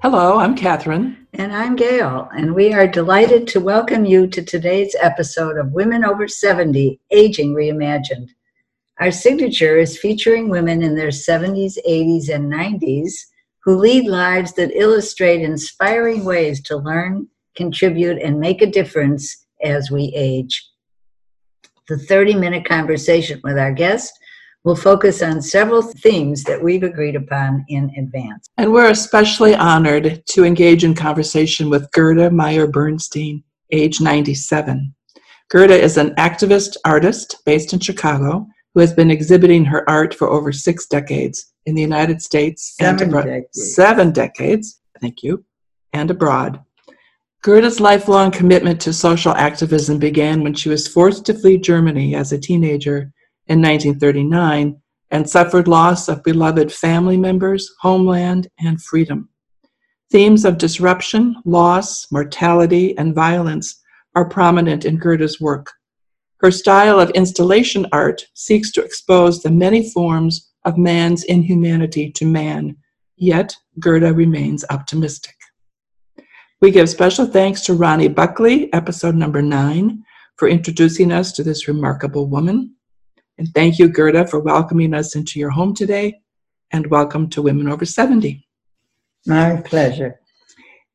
Hello, I'm Catherine. And I'm Gail, and we are delighted to welcome you to today's episode of Women Over 70 Aging Reimagined. Our signature is featuring women in their 70s, 80s, and 90s who lead lives that illustrate inspiring ways to learn, contribute, and make a difference as we age. The 30 minute conversation with our guest will focus on several themes that we've agreed upon in advance. And we're especially honored to engage in conversation with Gerda Meyer Bernstein, age 97. Gerda is an activist artist based in Chicago who has been exhibiting her art for over six decades in the United States Seven and abroad. decades. Seven decades, thank you, and abroad. Gerda's lifelong commitment to social activism began when she was forced to flee Germany as a teenager in 1939 and suffered loss of beloved family members, homeland, and freedom. Themes of disruption, loss, mortality, and violence are prominent in Gerda's work. Her style of installation art seeks to expose the many forms of man's inhumanity to man, yet Gerda remains optimistic. We give special thanks to Ronnie Buckley, episode number nine, for introducing us to this remarkable woman. And thank you, Gerda, for welcoming us into your home today. And welcome to Women Over 70. My pleasure.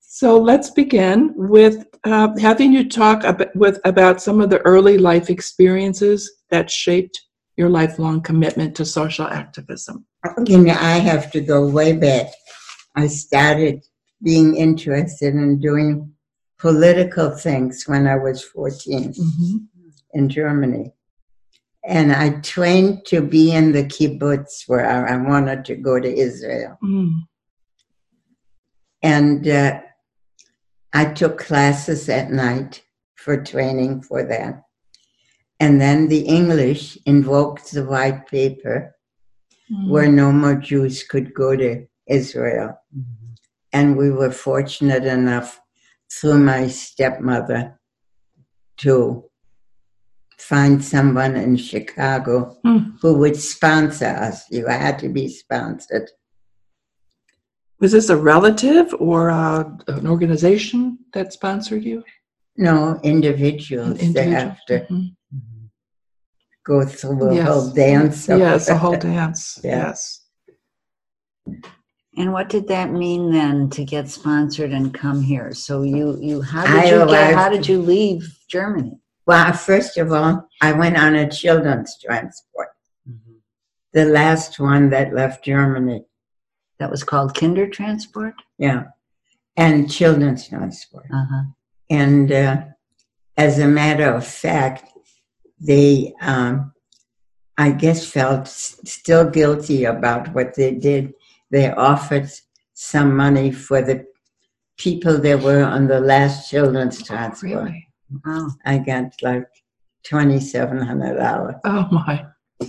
So let's begin with uh, having you talk with, about some of the early life experiences that shaped your lifelong commitment to social activism. You know, I have to go way back. I started being interested in doing political things when I was 14 Mm-hmm. in Germany. And I trained to be in the kibbutz where I I wanted to go to Israel. Mm. And uh, I took classes at night for training for that. And then the English invoked the white paper Mm. where no more Jews could go to Israel. And we were fortunate enough through my stepmother to find someone in Chicago Mm. who would sponsor us. You had to be sponsored. Was this a relative or uh, an organization that sponsored you? No, individuals. They Individual? have to Mhm. go through a Yes. whole dance. Yes, a whole dance. Yeah. Yes. And what did that mean then to get sponsored and come here? So you, you how did you get, how did you leave Germany? Well, first of all, I went on a children's transport, the last one that left Germany. That was called Kinder Transport. Yeah, and children's transport. Uh huh. And uh, as a matter of fact, they, um, I guess, felt s- still guilty about what they did. They offered some money for the people that were on the last children's transport. Really? Wow. I got like twenty-seven hundred dollars. Oh my.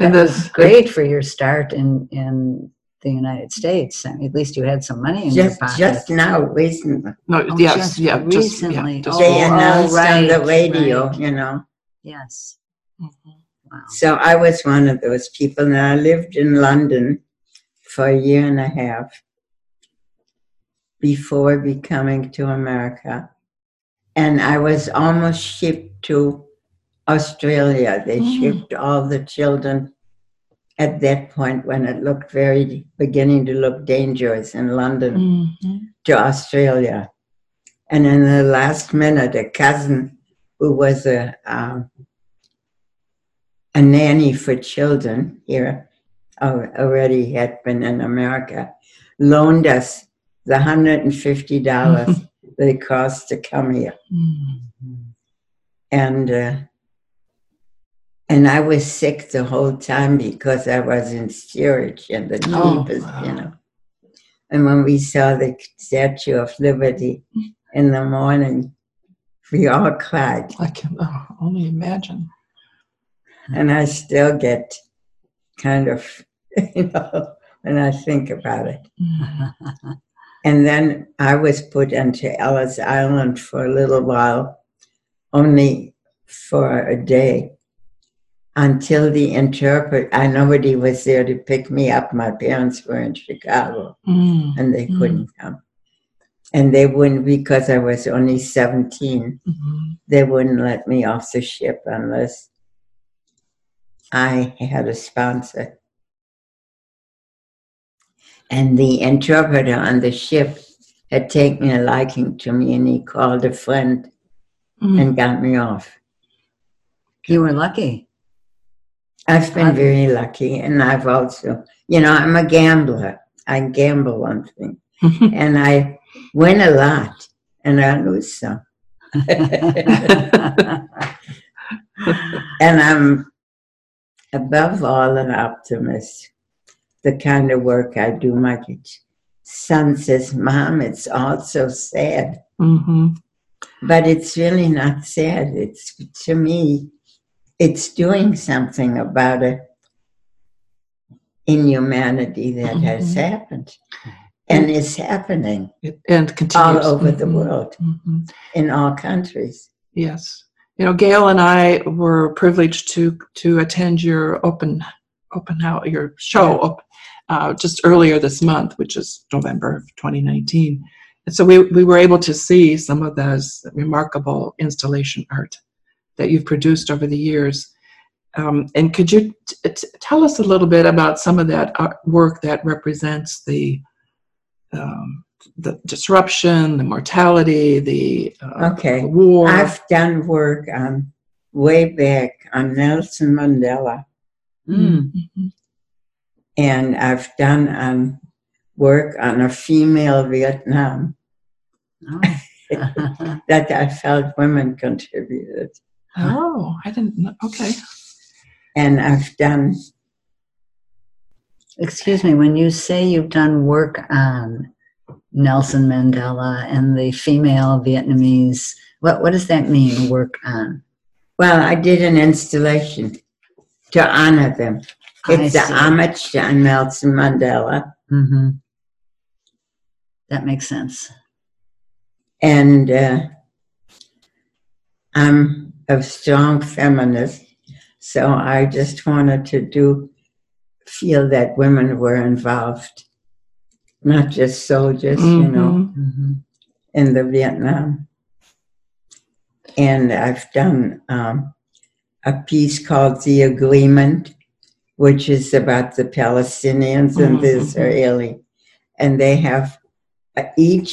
That and was this great for your start in in the United States. I mean, at least you had some money in Just, your pocket. just now, recently, No, Oh, yes, just yeah, just, recently. yeah, just, they Oh, announced on the radio. right. You know. yes. Mhm. Wow. So I was one of those people, and I lived in London for a year and a half before becoming to America. And I was almost shipped to Australia. They Mm. shipped all the children at that point when it looked very beginning to look dangerous in London Mhm. to Australia. And in the last minute, a cousin who was a um, a nanny for children here, already had been in America, loaned us the hundred and fifty dollars it cost to come here, Mhm. and uh, and I was sick the whole time because I was in steerage and the Oh, cheapest, wow. you know. And when we saw the Statue of Liberty in the morning, we all cried. I can oh, only imagine. and I still get kind of, you know, when I think about it. Mm-hmm. And then I was put into Ellis Island for a little while, only for a day, until the interpreter, I nobody was there to pick me up. My parents were in Chicago, Mm. and they Mm. couldn't come. And they wouldn't because I was only seventeen. Mhm. They wouldn't let me off the ship unless I had a sponsor. And the interpreter on the ship had taken a liking to me and he called a friend Mm. and got me off. You were lucky. I've been very lucky and I've also, you know, I'm a gambler. I gamble on things and I win a lot and I lose some. And I'm above all an optimist. The kind of work I do, my son says, Mom, it's all so sad. Mhm. But it's really not sad. It's to me, it's doing something about a inhumanity that has Mhm. happened and is happening It- and continues all over the Mhm. world, Mhm. in all countries. Yes. You know, Gail and I were privileged to to attend your open open house your show up uh, just earlier this month, which is November of 2019. And so we, we were able to see some of those remarkable installation art that you've produced over the years. Um, and could you t- t- tell us a little bit about some of that work that represents the um, the disruption, the mortality, the uh, Okay. war? I've done work on way back on Nelson Mandela, Mm. Mhm. And I've done um, work on a female Vietnam Oh. that I felt women contributed, Oh, I didn't know. Okay. and I've done Excuse me, when you say you've done work on Nelson Mandela and the female Vietnamese, what, what does that mean, work on? well, I did an installation to honor them. It's a homage to Nelson Mandela, hmm That makes sense. and uh, I'm a strong feminist, so I just wanted to do feel that women were involved, not just soldiers, you know, Mhm. hmm in the Vietnam. And I've done um, a piece called The Agreement, which is about the Palestinians and the Mhm. Israeli, and they have uh, each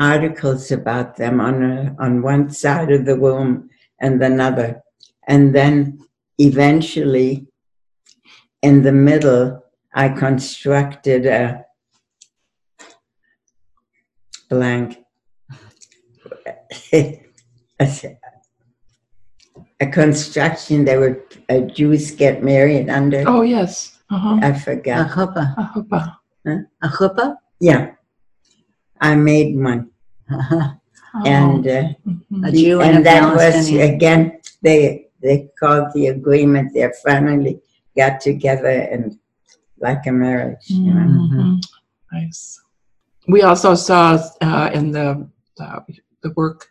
articles about them on a, on one side of the womb and another, and then eventually in the middle, I constructed a blank. A, a construction that where uh, Jews get married under. Oh yes. Uh-huh. I A forgot. chuppah. I hope, uh, A chuppah? Yeah, I made one, oh, and uh, mhm. A Jew and, and a that was again they they called the agreement. They finally got together and like a marriage. You know? Nice. We also saw uh, in the uh, the work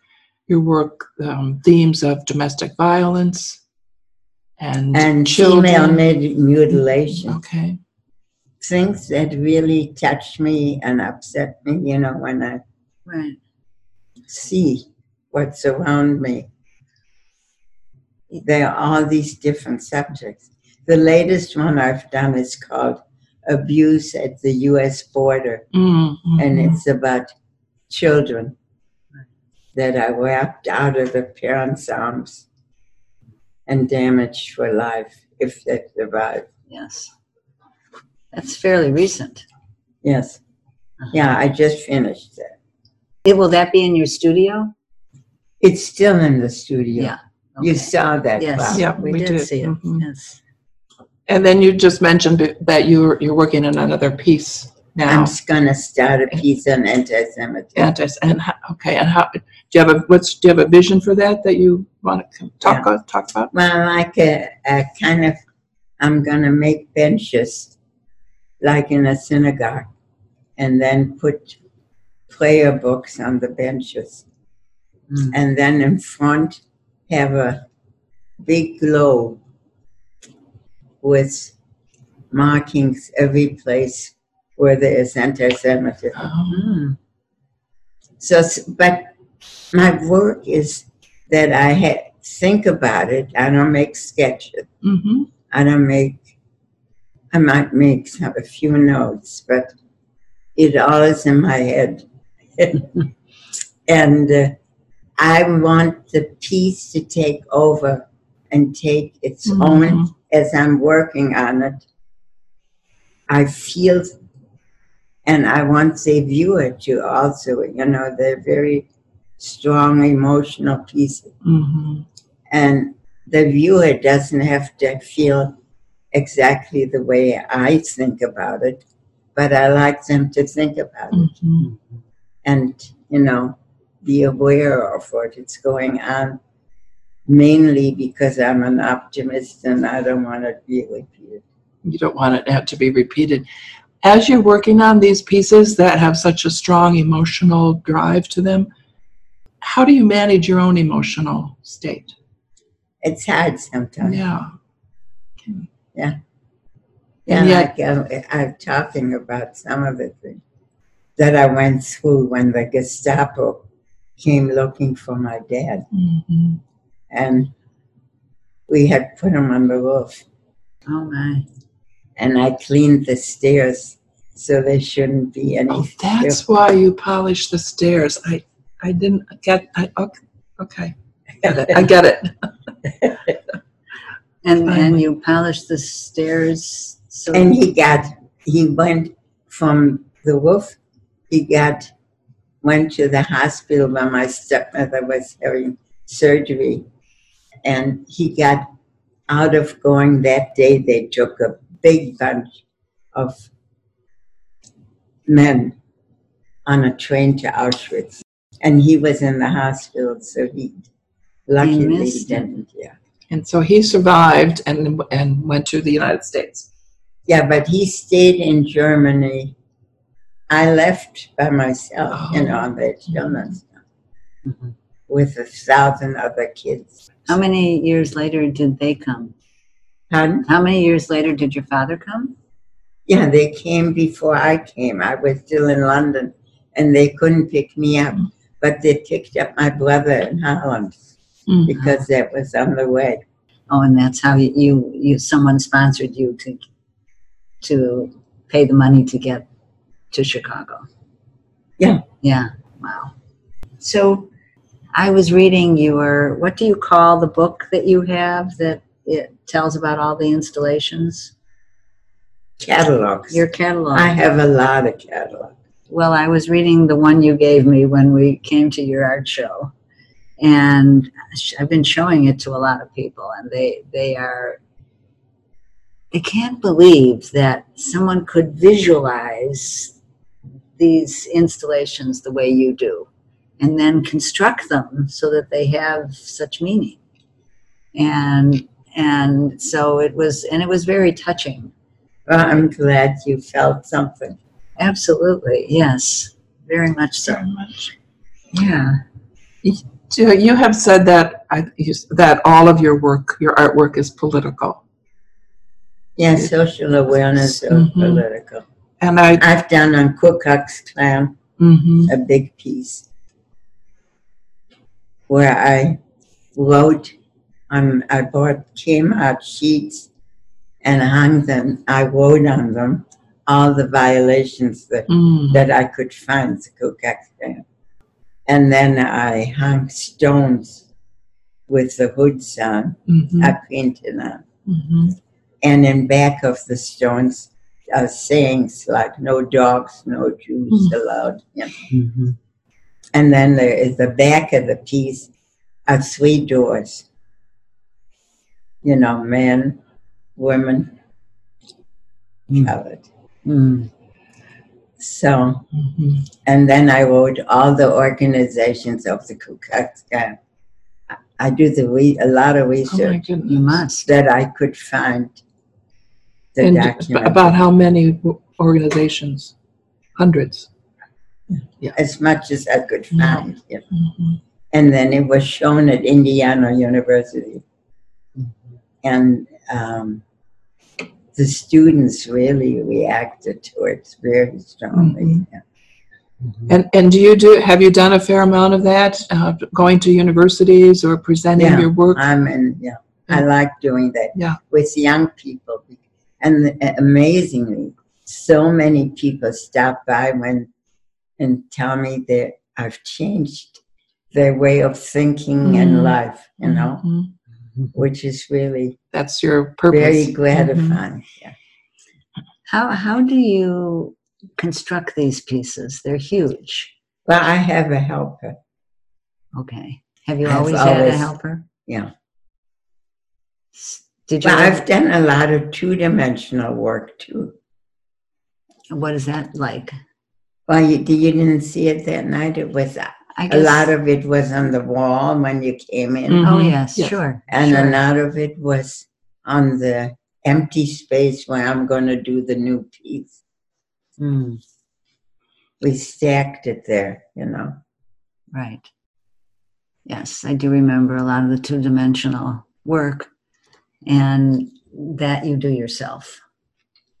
your work um, themes of domestic violence and And children. female mid- mutilation. Okay. things that really touch me and upset me, you know, when I Right. see what's around me. There are all these different subjects. The latest one I've done is called Abuse at the US Border, Mm-hmm. and it's about children that I wrapped out of the parents' arms and damaged for life if they survive. Yes. That's fairly recent. Yes. Yeah, I just finished that. It, will that be in your studio? It's still in the studio. Yeah. You saw that. Yes. Bob. Yeah, we, we did, did. see it. Mhm. Yes. And then you just mentioned that you're you're working on another piece now. I'm just gonna start a piece on anti-Semitism. Antis- and okay, and how do you have a what's do you have a vision for that that you want to talk talk about? Well, like a, a kind of, I'm going to make benches like in a synagogue and then put prayer books on the benches. Mm. And then in front, have a big globe with markings every place where there is anti Semitism. Oh. So, but my work is that I ha- think about it. I don't make sketches. hmm I don't make. I might make a few notes, but it all is in my head. and uh, I want the piece to take over and take its Mhm. own as I'm working on it. I feel, and I want the viewer to also, you know, they're very strong emotional pieces. hmm And the viewer doesn't have to feel exactly the way I think about it, but I like them to think about it hmm and, you know, be aware of what is going on. Mainly because I'm an optimist and I don't want it to be repeated. You don't want it to have to be repeated. As you're working on these pieces that have such a strong emotional drive to them, how do you manage your own emotional state? It's hard sometimes. Yeah. Yeah, And yet- like um, I'm talking about some of the things that I went through when the Gestapo came looking for my dad, hmm and we had put him on the roof, Oh my. And I cleaned the stairs so there shouldn't be oh, any. Oh, that's why you polish the stairs. I, I didn't get. I okay. okay. Get it. I get it. And and Finally. you polish the stairs so and he got he went from the roof. He got went to the hospital where my stepmother was having surgery, and he got out of going that day. They took a big bunch of men on a train to Auschwitz, and he was in the hospital, so he luckily missed it. didn't. Yeah, And so he survived and and went to the United States. yeah, but he stayed in Germany. I left by myself, you know, on the children's Mhm. with a thousand other kids. How many years later did they come? Pardon? How many years later did your father come? Yeah, they came before I came. I was still in London, and they couldn't pick me up, but they picked up my brother in Holland Mhm. because that was on the way. Oh, and that's how you, you you someone sponsored you to to pay the money to get to Chicago. Yeah. Yeah. Wow. So I was reading your what do you call the book that you have that it tells about all the installations? Catalogs. Your catalog. I have a lot of catalogs. Well, I was reading the one you gave me when we came to your art show, and I've been showing it to a lot of people, and they they are they can't believe that someone could visualize these installations the way you do, and then construct them so that they have such meaning, and and so it was, and it was very touching. Well, I'm glad you felt something. Absolutely, yes, very much so. Very much. Yeah. So you have said that I, you, that all of your work, your artwork, is political, Yeah, social awareness of Mhm. political. and I. I've done on Ku Klux Klan mhm. a big piece where I wrote on, I bought Kmart sheets and hung them. I wrote on them all the violations that, Mm. that I could find, the Ku Klux Klan. And then I hung stones with the hoods on, Mhm. I painted on. Mhm. And in back of the stones are sayings like no dogs, no Jews allowed. You know. And then there is the back of the piece are three doors. You know, men, women, child. Mm. So, Mhm. and then I wrote all the organizations of the Ku Klux Klan I do the re- a lot of Oh research You must. that I could find the And document about how many organizations? Hundreds. Yeah, as much as I could Yeah. find. you know. Mhm. And then it was shown at Indiana University, and um, the students really reacted to it very strongly. Mhm. yeah. And and do you do? Have you done a fair amount of that? Uh, going to universities or presenting Yeah, your work? I'm in, yeah, I like doing that Yeah. with young people. And amazingly, so many people stop by when and tell me that I've changed their way of thinking Mhm. and life, you know, Mhm. Mm-hmm. which is really That's your purpose. very gratifying. Mm-hmm. Yeah. How how do you construct these pieces? They're huge. Well, I have a helper. Okay. Have you I've always had a helper? Yeah. Did you? Well, ever- I've done a lot of two dimensional work too. what is that like? Well, you, you didn't see it that night. It was uh, I a guess. lot of it was on the wall when you came in. Oh Mhm. yes, Yes. sure. and sure. a lot of it was on the empty space where I'm going to do the new piece. Mm, We stacked it there, you know. right. Yes, I do remember a lot of the two dimensional work, and that you do yourself.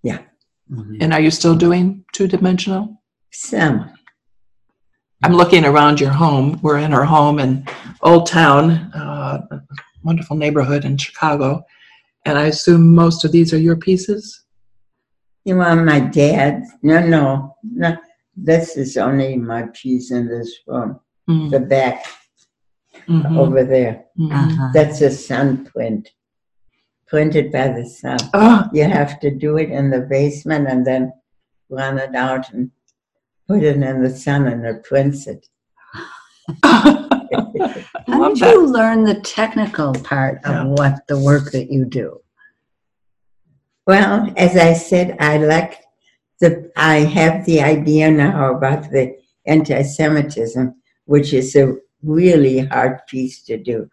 Yeah. Mhm. And are you still doing two dimensional? Some. I'm looking around your home. We're in our home in Old Town, uh, a wonderful neighborhood in Chicago. And I assume most of these are your pieces? You want my dad? No, no, no. This is only my piece in this room. Mm, The back mhm, over there. mhm. Uh-huh. That's a sun print, printed by the sun. Oh, You have to do it in the basement and then run it out and put it in the sun and it prints it. How did you learn the technical part of what the work that you do? Well, as I said, I like the. I have the idea now about the anti-Semitism, which is a really hard piece to do.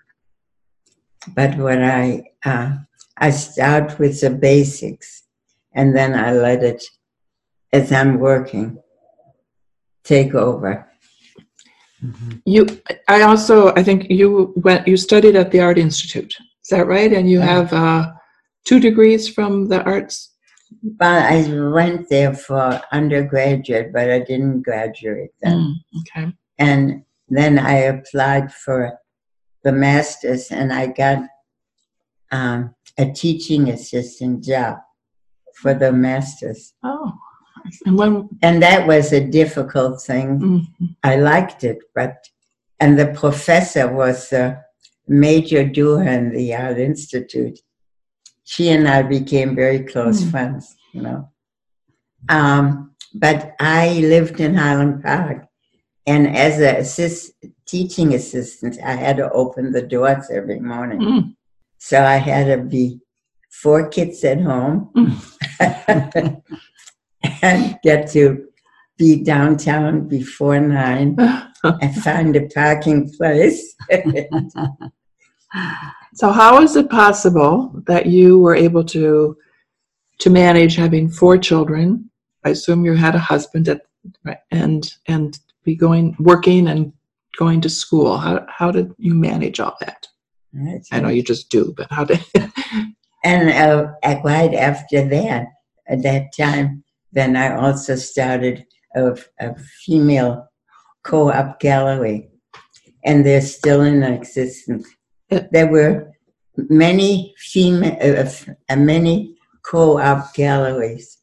But what I uh, I start with the basics, and then I let it, as I'm working, take over. You, I also, I think you went, you studied at the Art Institute. Is that right? And you have uh, two degrees from the arts. But I went there for undergraduate, but I didn't graduate then. Mm, okay. and then I applied for the master's and I got um, a teaching assistant job for the master's. Oh, and when? And that was a difficult thing. mm, I liked it, but, and the professor was a major in the Art Institute. She and I became very close Hmm. friends, you know. Um, but I lived in Highland Park, and as a assist, teaching assistant, I had to open the doors every morning. mm, So I had to be four kids at home get to be downtown before nine and find a parking place. So how is it possible that you were able to to manage having four children? I assume you had a husband at, and and be going working and going to school. How how did you manage all that? I know you just do, but how did? And uh, right after that, at that time, then I also started a, a female co-op gallery, and they're still in existence. There were many female, uh, uh, many co-op galleries,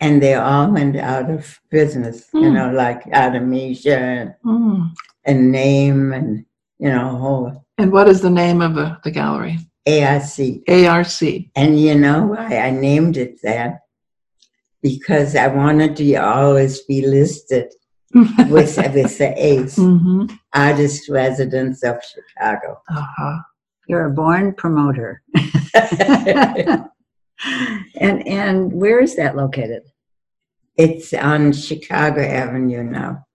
and they all went out of business. You Hmm. know, like Artemisia and, Mm. and Name, and you know, whole And what is the name of the, the gallery? ARC. ARC. And you know why I named it that? Because I wanted to always be listed with, with the ACE, hmm Artist Residence of Chicago. Uh-huh. You're a born promoter. and and where is that located? it's on Chicago Avenue now.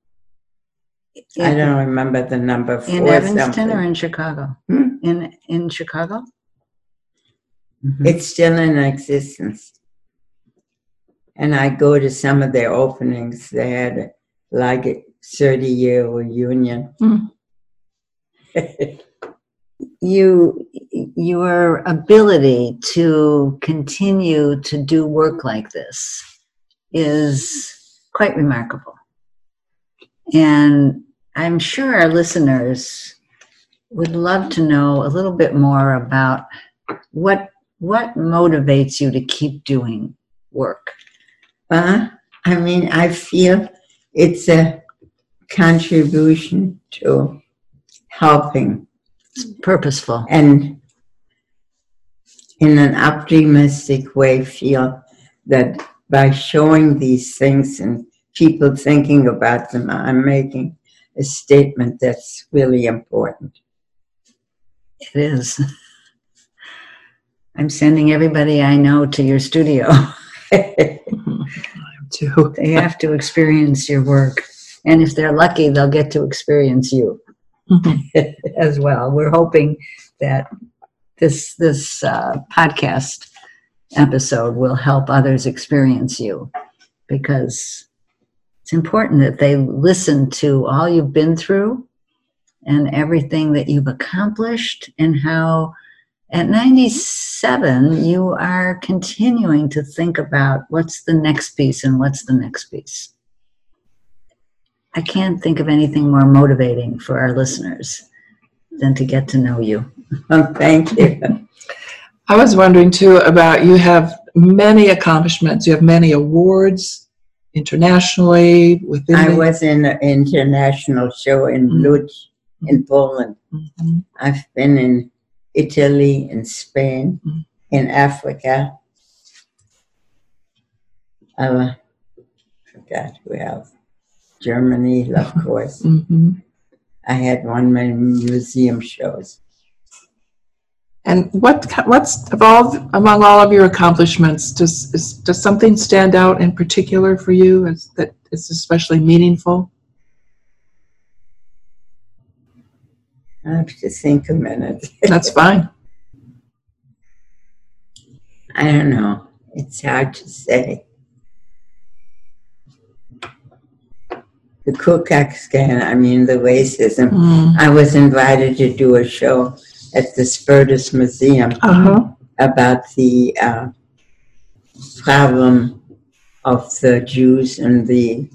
I don't remember the number. in Evanston something. or in Chicago? Hmm? In in Chicago? It's still in existence. And I go to some of their openings. They had like a 30 year reunion. Mm. you your ability to continue to do work like this is quite remarkable and i'm sure our listeners would love to know a little bit more about what what motivates you to keep doing work Uh, I mean, I feel it's a contribution to helping. It's purposeful. And in an optimistic way feel that by showing these things and people thinking about them, I'm making a statement that's really important. it is. I'm sending everybody i know to your studio Too. They have to experience your work. And if they're lucky, they'll get to experience you as well. We're hoping that this this uh, podcast episode will help others experience you because it's important that they listen to all you've been through and everything that you've accomplished and how at 97 you are continuing to think about what's the next piece and what's the next piece i can't think of anything more motivating for our listeners than to get to know you Well, thank you. I was wondering too about you have many accomplishments. You have many awards internationally within. I the- was in an international show in Mm. Lodz in Poland. Mhm. I've been in Italy, in Spain, Mm. in Africa. Uh, forgot we have Germany, of course. Mhm. I had one of my museum shows. And what what's of all among all of your accomplishments does is, does something stand out in particular for you as that is especially meaningful? I have to think a minute. That's fine. I don't know. It's hard to say. The Ku Klux Klan, I mean, the racism. Mm. I was invited to do a show at the Spertus Museum Uh-huh. about the uh, problem of the Jews and the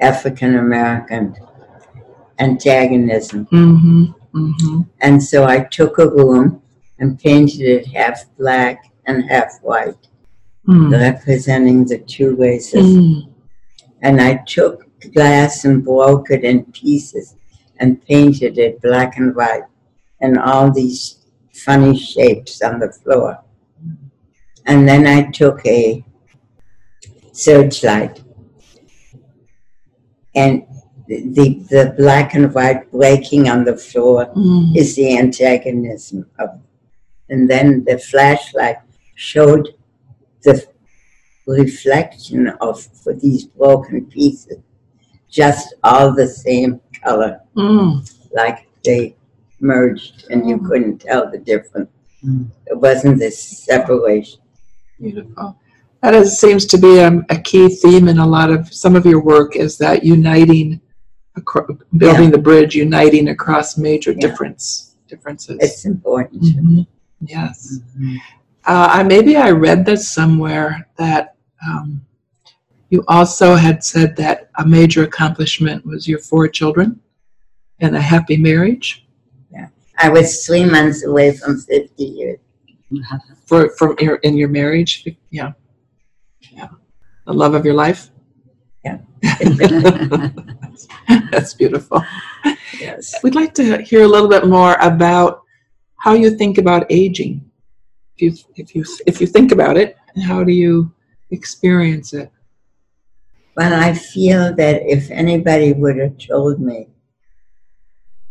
African American antagonism. hmm hmm And so I took a room and painted it half black and half white, Mm. representing the two races. Mm. And I took glass and broke it in pieces and painted it black and white and all these funny shapes on the floor. And then I took a searchlight and the, the black and white breaking on the floor Mm. is the antagonism of and then the flashlight showed the reflection of for these broken pieces just all the same color Mm. like they merged and you couldn't tell the difference Mm. it wasn't this separation Beautiful. That is, seems to be a, a key theme in a lot of some of your work is that uniting, acro- building the bridge, uniting across major Yeah. difference differences. it's important Mhm. Yes. Uh, I maybe I read this somewhere that um, you also had said that a major accomplishment was your four children and a happy marriage Yeah. i was three months away from 50 years for from your in your marriage. Yeah, yeah, the love of your life. Yeah. That's beautiful. yes. We'd like to hear a little bit more about how you think about aging. If you if you if you think about it, how do you experience it? Well, I feel that if anybody would have told me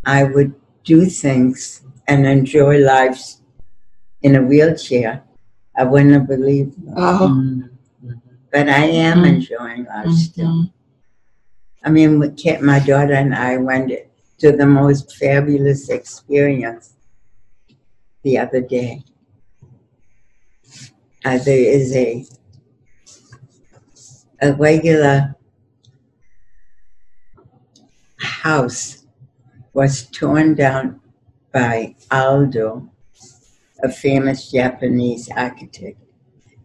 I would do things and enjoy lives in a wheelchair, I wouldn't have believed them. Oh, Mm. But I am Mhm. enjoying life still. I mean, we kept, my daughter and I went to the most fabulous experience the other day. Uh, there is a a regular house was torn down by Ando, a famous Japanese architect,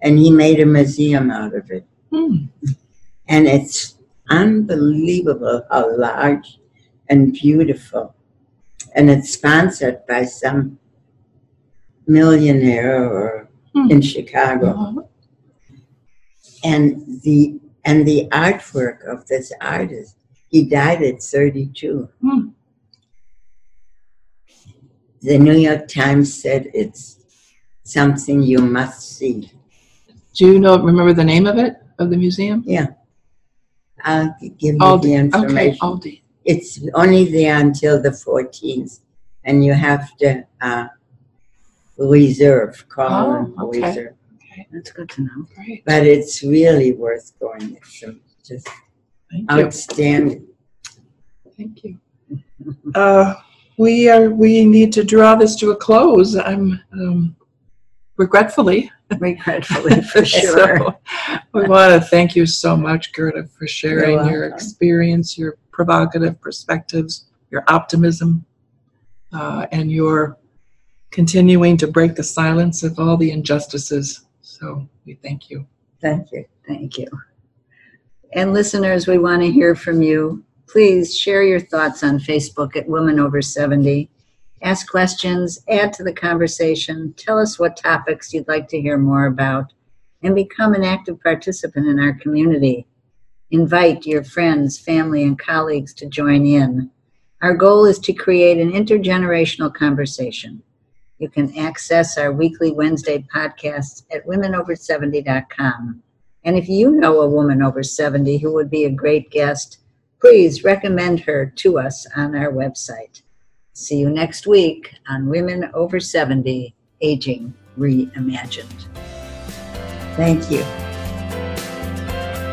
and he made a museum out of it. Hmm. And it's unbelievable how large and beautiful. And it's sponsored by some millionaire or Hmm. in Chicago. Uh-huh. And the and the artwork of this artist, he died at 32. Hmm. The New York Times said it's something you must see. Do you know? Remember the name of it of the museum? I'll g- give you the Aldi. information. Okay, Aldi. It's only there until the 14th, and you have to uh, reserve, call Oh, and okay. reserve. That's good to know. Great. But it's really worth going. It's um, just Thank you. outstanding. Thank you. Uh, we are. We need to draw this to a close. I'm um, regretfully. Regretfully, for sure. So, we want to thank you so much, Gerda, for sharing your welcome. experience, your provocative perspectives, your optimism, uh, and your continuing to break the silence of all the injustices. So we thank you. Thank you. Thank you. And listeners, we want to hear from you. Please share your thoughts on Facebook at Women Over 70. Ask questions, add to the conversation, tell us what topics you'd like to hear more about, and become an active participant in our community. Invite your friends, family, and colleagues to join in. Our goal is to create an intergenerational conversation. You can access our weekly Wednesday podcasts at womenover70.com. And if you know a woman over 70 who would be a great guest, please recommend her to us on our website. See you next week on Women Over 70 Aging Reimagined. Thank you.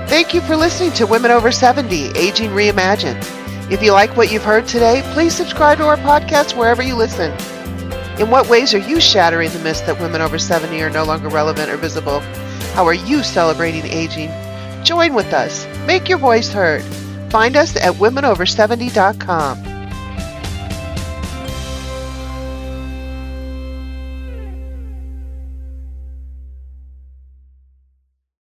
Thank you for listening to Women Over 70 Aging Reimagined. If you like what you've heard today, please subscribe to our podcast wherever you listen. In what ways are you shattering the myth that women over 70 are no longer relevant or visible? How are you celebrating aging? Join with us. Make your voice heard. Find us at womenover70.com.